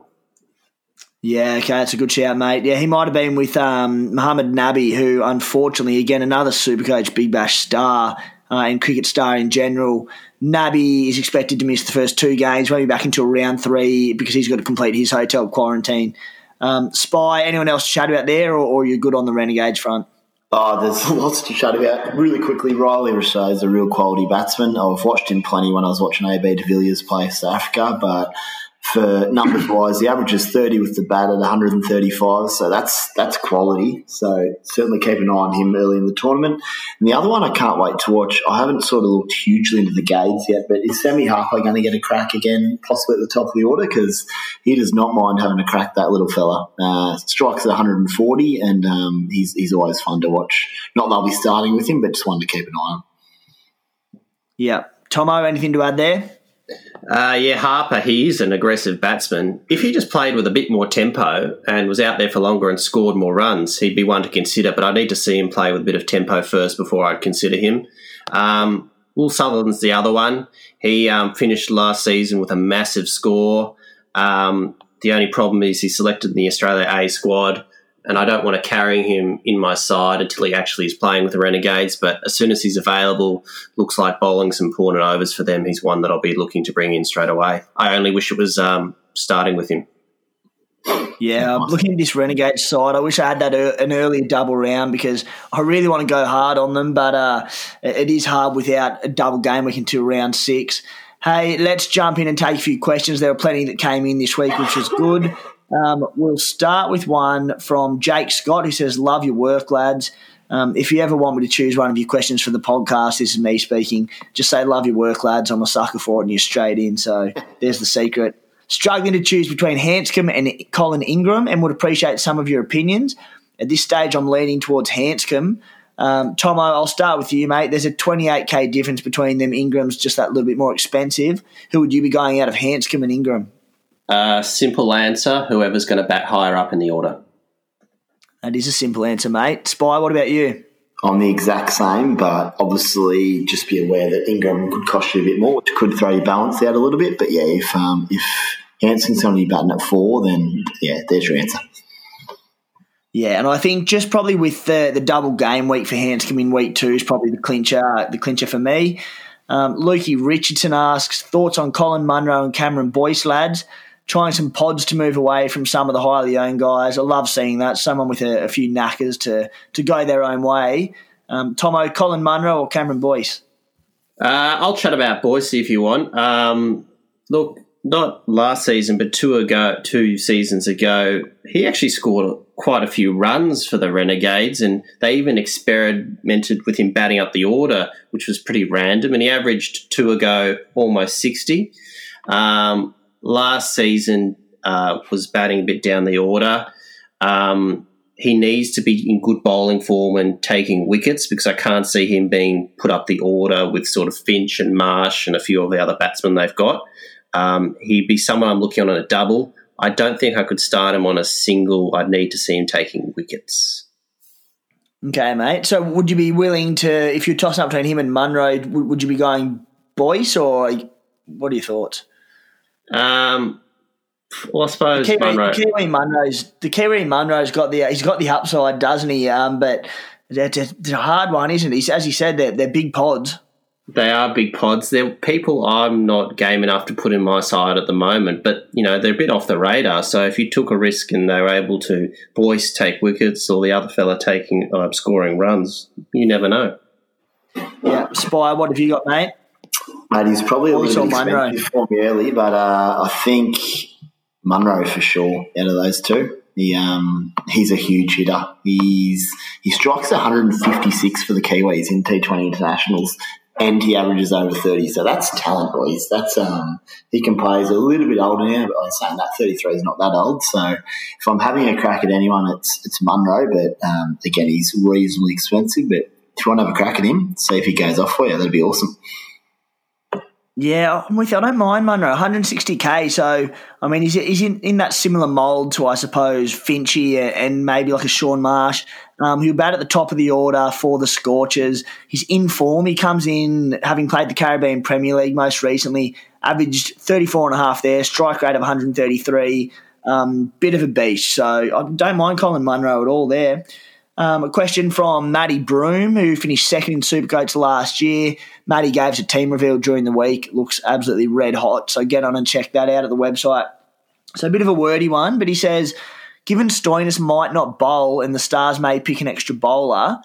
Yeah, okay, that's a good shout, mate. Yeah, he might have been with um, Mohammad Nabi, who unfortunately, again, another Supercoach Big Bash star uh, and cricket star in general. Nabi is expected to miss the first two games, maybe back until round three because he's got to complete his hotel quarantine. Um, Spy, anyone else to chat about there, or, or you're good on the Renegades front? Oh, there's lots to chat about. Really quickly, Rilee Rossouw is a real quality batsman. I've watched him plenty when I was watching AB de Villiers play South Africa, but for numbers wise, the average is 30 with the bat at 135, so that's that's quality. So certainly keep an eye on him early in the tournament. And the other one I can't wait to watch, I haven't sort of looked hugely into the gauge yet, but is Sammy Harper going to get a crack again, possibly at the top of the order? Because he does not mind having a crack, that little fella. Uh, strikes at 140, and um, he's, he's always fun to watch. Not that I'll be starting with him, but just one to keep an eye on. Yeah. Tomo, anything to add there? Uh, yeah, Harper, he is an aggressive batsman. If he just played with a bit more tempo and was out there for longer and scored more runs, he'd be one to consider. But I need to see him play with a bit of tempo first before I'd consider him. Um, Will Sutherland's the other one. He um, finished last season with a massive score. Um, the only problem is he selected in the Australia A squad and I don't want to carry him in my side until he actually is playing with the Renegades. But as soon as he's available, looks like bowling some and overs for them. He's one that I'll be looking to bring in straight away. I only wish it was um, starting with him. Yeah, I'm looking at this Renegade side. I wish I had that er- an early double round because I really want to go hard on them, but uh, it is hard without a double game week until round six. Hey, let's jump in and take a few questions. There were plenty that came in this week, which was good. Um, we'll start with one from Jake Scott who says, Love your work, lads. Um, if you ever want me to choose one of your questions for the podcast, this is me speaking. Just say, Love your work, lads. I'm a sucker for it, and you're straight in. So there's the secret. Struggling to choose between Handscomb and Colin Ingram and would appreciate some of your opinions. At this stage, I'm leaning towards Handscomb. Um, Tomo, I'll start with you, mate. There's a 28k difference between them. Ingram's just that little bit more expensive. Who would you be going out of Handscomb and Ingram? Uh, simple answer whoever's going to bat higher up in the order. That is a simple answer, mate. Spy, what about you? I'm the exact same, but obviously just be aware that Ingram could cost you a bit more, which could throw your balance out a little bit. But yeah, if um, if Handscomb's going to be batting at four, then yeah, there's your answer. Yeah, and I think just probably with the the double game week for Handscomb in week two is probably the clincher the clincher for me. Um, Lukey Richardson asks thoughts on Colin Munro and Cameron Boyce lads trying some pods to move away from some of the highly owned guys. I love seeing that. Someone with a, a few knackers to to go their own way. Um, Tomo, Colin Munro or Cameron Boyce? Uh, I'll chat about Boyce if you want. Um, look, not last season, but two ago, two seasons ago, he actually scored quite a few runs for the Renegades, and they even experimented with him batting up the order, which was pretty random. And he averaged two ago almost sixty. Um, last season uh, was batting a bit down the order. Um, he needs to be in good bowling form and taking wickets because I can't see him being put up the order with sort of Finch and Marsh and a few of the other batsmen they've got. Um, he'd be someone I'm looking on a double. I don't think I could start him on a single. I'd need to see him taking wickets. Okay, mate. So would you be willing to, if you're tossing up between him and Munro, would, would you be going Boyce or what are your thoughts? Um, well, I suppose the Kiwi, Munro. The Kiwi Munro's the Kiwi Munro's got the he's got the upside, doesn't he? Um, but it's a, it's a hard one, isn't it? As you said, they're, they're big pods. They are big pods. They're people I'm not game enough to put in my side at the moment, but you know they're a bit off the radar. So if you took a risk and they were able to Boyce take wickets or the other fella taking uh, scoring runs, you never know. Yeah, Spy, what have you got, mate? Mate, he's probably a little bit or Munro? expensive for me early, but uh, I think Munro for sure out of those two. He, um, he's a huge hitter. He's he strikes 156 for the Kiwis in T20 internationals, and he averages over 30. So that's talent, boys. That's um, he can play. He's a little bit older now, but I'm saying that 33 is not that old. So if I'm having a crack at anyone, it's it's Munro. But um, again, he's reasonably expensive. But if you want to have a crack at him, see if he goes off for you. That'd be awesome. Yeah, I'm with you. I don't mind Munro, 160k. So I mean, he's he's in, in that similar mould to I suppose Finchy and maybe like a Shaun Marsh. Um, he'll bat at the top of the order for the Scorchers. He's in form. He comes in having played the Caribbean Premier League most recently, averaged 34 and a half there, strike rate of 133. Um, bit of a beast. So I don't mind Colin Munro at all there. Um, a question from Matty Broom, who finished second in Supercoach last year. Matty gave us a team reveal during the week. Looks absolutely red hot. So get on and check that out at the website. So a bit of a wordy one, but he says, given Stoinis might not bowl and the Stars may pick an extra bowler,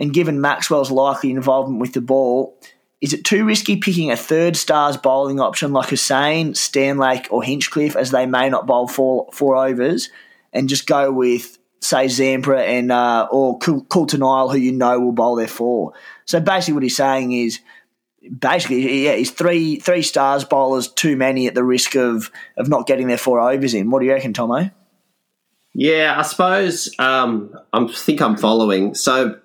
and given Maxwell's likely involvement with the ball, is it too risky picking a third stars bowling option like Hussein, Stanlake, or Hinchcliffe, as they may not bowl four, four overs, and just go with, say, Zampa and uh, or Coulter-Nile, who you know will bowl their four? So basically, what he's saying is basically, yeah, he's three three stars bowlers too many at the risk of of not getting their four overs in. What do you reckon, Tomo? Yeah, I suppose um, I think I'm following. So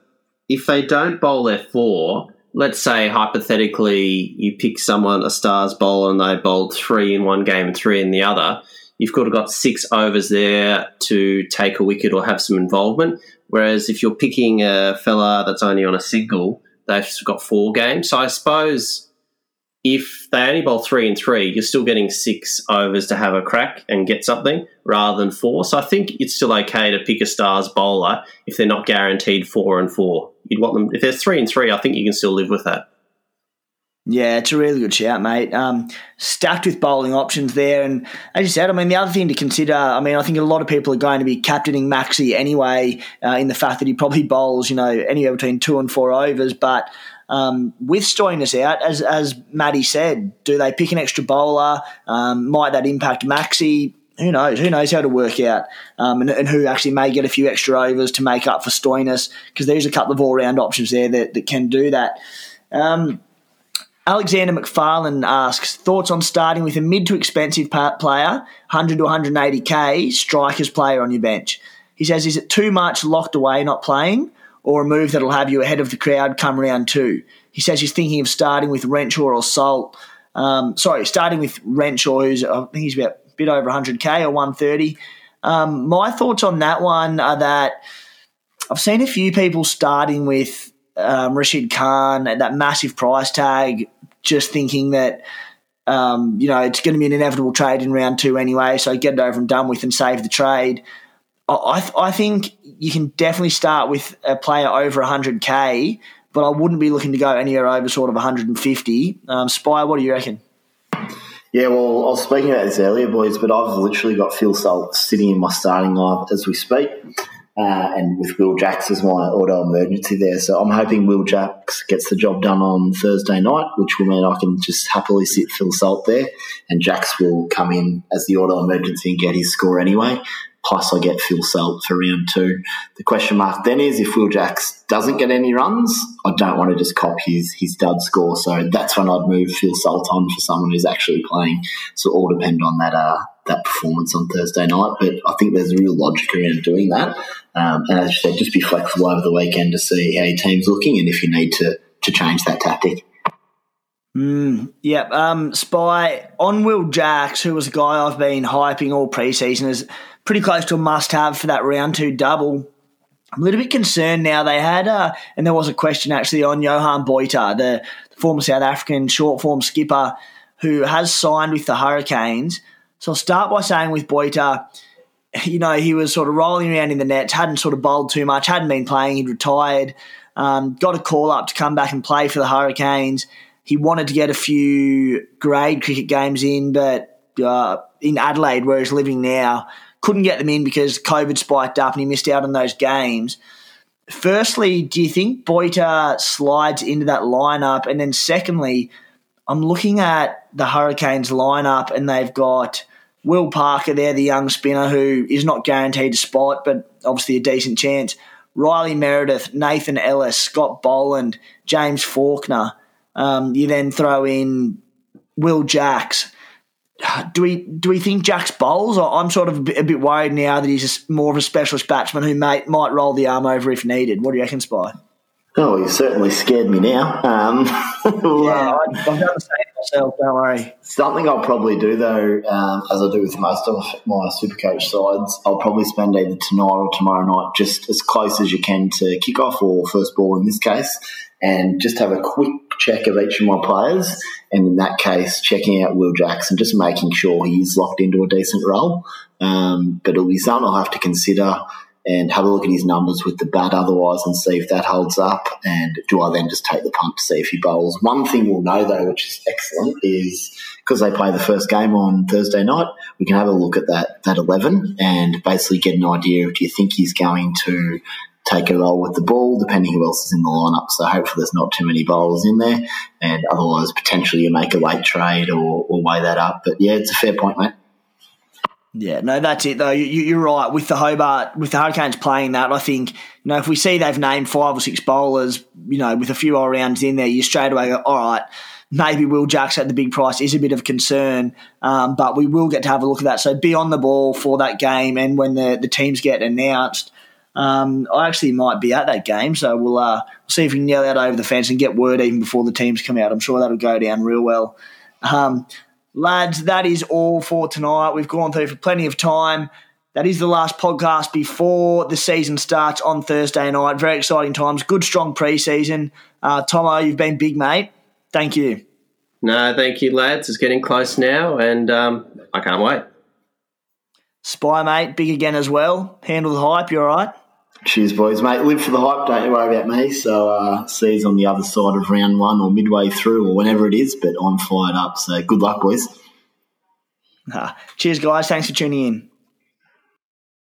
if they don't bowl their four, let's say hypothetically you pick someone a stars bowler and they bowled three in one game and three in the other. You've gotta got six overs there to take a wicket or have some involvement. Whereas if you're picking a fella that's only on a single, they've got four games. So I suppose if they only bowl three and three, you're still getting six overs to have a crack and get something rather than four. So I think it's still okay to pick a stars bowler if they're not guaranteed four and four. You'd want them if they're three and three. I think you can still live with that. Yeah, it's a really good shout, mate. Um, stacked with bowling options there. And as you said, I mean, the other thing to consider, I mean, I think a lot of people are going to be captaining Maxi anyway, uh, in the fact that he probably bowls, you know, anywhere between two and four overs. But um, with Stoinis out, as, as Matty said, do they pick an extra bowler? Um, might that impact Maxi? Who knows? Who knows how to work out um, and, and, who actually may get a few extra overs to make up for Stoinis because there's a couple of all round options there that, that can do that. Um, Alexander McFarlane asks thoughts on starting with a mid to expensive player, 100 to 180k strikers player on your bench. He says, is it too much locked away not playing, or a move that'll have you ahead of the crowd come round two? He says he's thinking of starting with Renshaw or Salt. Um, sorry, starting with Renshaw, who's I think he's about a bit over 100k or 130. Um, my thoughts on that one are that I've seen a few people starting with um, Rashid Khan at that massive price tag, just thinking that um, you know it's going to be an inevitable trade in round two anyway, so get it over and done with and save the trade. I, I think you can definitely start with a player over 100k, but I wouldn't be looking to go anywhere over sort of 150. Um, Spire, what do you reckon? Yeah, well, I was speaking about this earlier, boys, but I've literally got Phil Salt sitting in my starting lineup as we speak uh, and with Will Jacks as my auto emergency there. So I'm hoping Will Jacks gets the job done on Thursday night, which will mean I can just happily sit Phil Salt there, and Jacks will come in as the auto emergency and get his score anyway. Plus, I get Phil Salt for round two. The question mark then is if Will Jacks doesn't get any runs, I don't want to just cop his his dud score. So that's when I'd move Phil Salt on for someone who's actually playing. So all depend on that uh, that performance on Thursday night. But I think there's a real logic around doing that. Um, and as you said, just be flexible over the weekend to see how your team's looking and if you need to to change that tactic. Mm, yep. Um, Spy on Will Jacks, who was a guy I've been hyping all preseason, is pretty close to a must-have for that round two double. I'm a little bit concerned now. They had, uh, and there was a question actually on Johan Botha, the former South African short form skipper who has signed with the Hurricanes. So I'll start by saying with Botha, you know, he was sort of rolling around in the nets, hadn't sort of bowled too much, hadn't been playing, he'd retired, um, got a call up to come back and play for the Hurricanes. He wanted to get a few grade cricket games in, but uh, in Adelaide, where he's living now, couldn't get them in because COVID spiked up and he missed out on those games. Firstly, do you think Botha slides into that lineup? And then secondly, I'm looking at the Hurricanes lineup and they've got Will Parker there, the young spinner who is not guaranteed a spot, but obviously a decent chance. Riley Meredith, Nathan Ellis, Scott Boland, James Faulkner. Um, you then throw in Will Jacks do we do we think Jacks bowls? I'm sort of a bit, a bit worried now that he's more of a specialist batsman who may, might roll the arm over if needed. What do you reckon, Spy? Oh, you certainly scared me now. Um, yeah, I've done the same myself. Don't worry. Something I'll probably do though, um, as I do with most of my Supercoach sides, I'll probably spend either tonight or tomorrow night, just as close as you can to kick off or first ball in this case, and just have a quick check of each of my players, and in that case, checking out Will Jackson, just making sure he's locked into a decent role. Um, but it'll be something I'll have to consider and have a look at his numbers with the bat otherwise and see if that holds up. And do I then just take the punt to see if he bowls? One thing we'll know though, which is excellent, is because they play the first game on Thursday night, we can have a look at that that eleven and basically get an idea of do you think he's going to take a role with the ball, depending who else is in the lineup. So hopefully there's not too many bowlers in there, and otherwise potentially you make a late trade or, or weigh that up. But yeah, it's a fair point, mate. Yeah, no, that's it though. You, you're right with the Hobart, with the Hurricanes playing that. I think you know if we see they've named five or six bowlers, you know, with a few all rounds in there, you straight away go, all right, maybe Will Jacks at the big price is a bit of concern, um, but we will get to have a look at that. So be on the ball for that game, and when the the teams get announced. Um, I actually might be at that game, so we'll uh, see if we can yell out over the fence and get word even before the teams come out. I'm sure that'll go down real well. Um, Lads, that is all for tonight. We've gone through for plenty of time. That is the last podcast before the season starts on Thursday night. Very exciting times. Good, strong preseason. Uh, Tomo, you've been big, mate. Thank you. No, thank you, lads. It's getting close now, and um, I can't wait. Spy, mate, big again as well. Handle the hype. You're all right? Cheers, boys, mate. Live for the hype. Don't you worry about me. So, uh, you on the other side of round one or midway through or whenever it is. But I'm fired up. So, good luck, boys. Cheers, guys. Thanks for tuning in.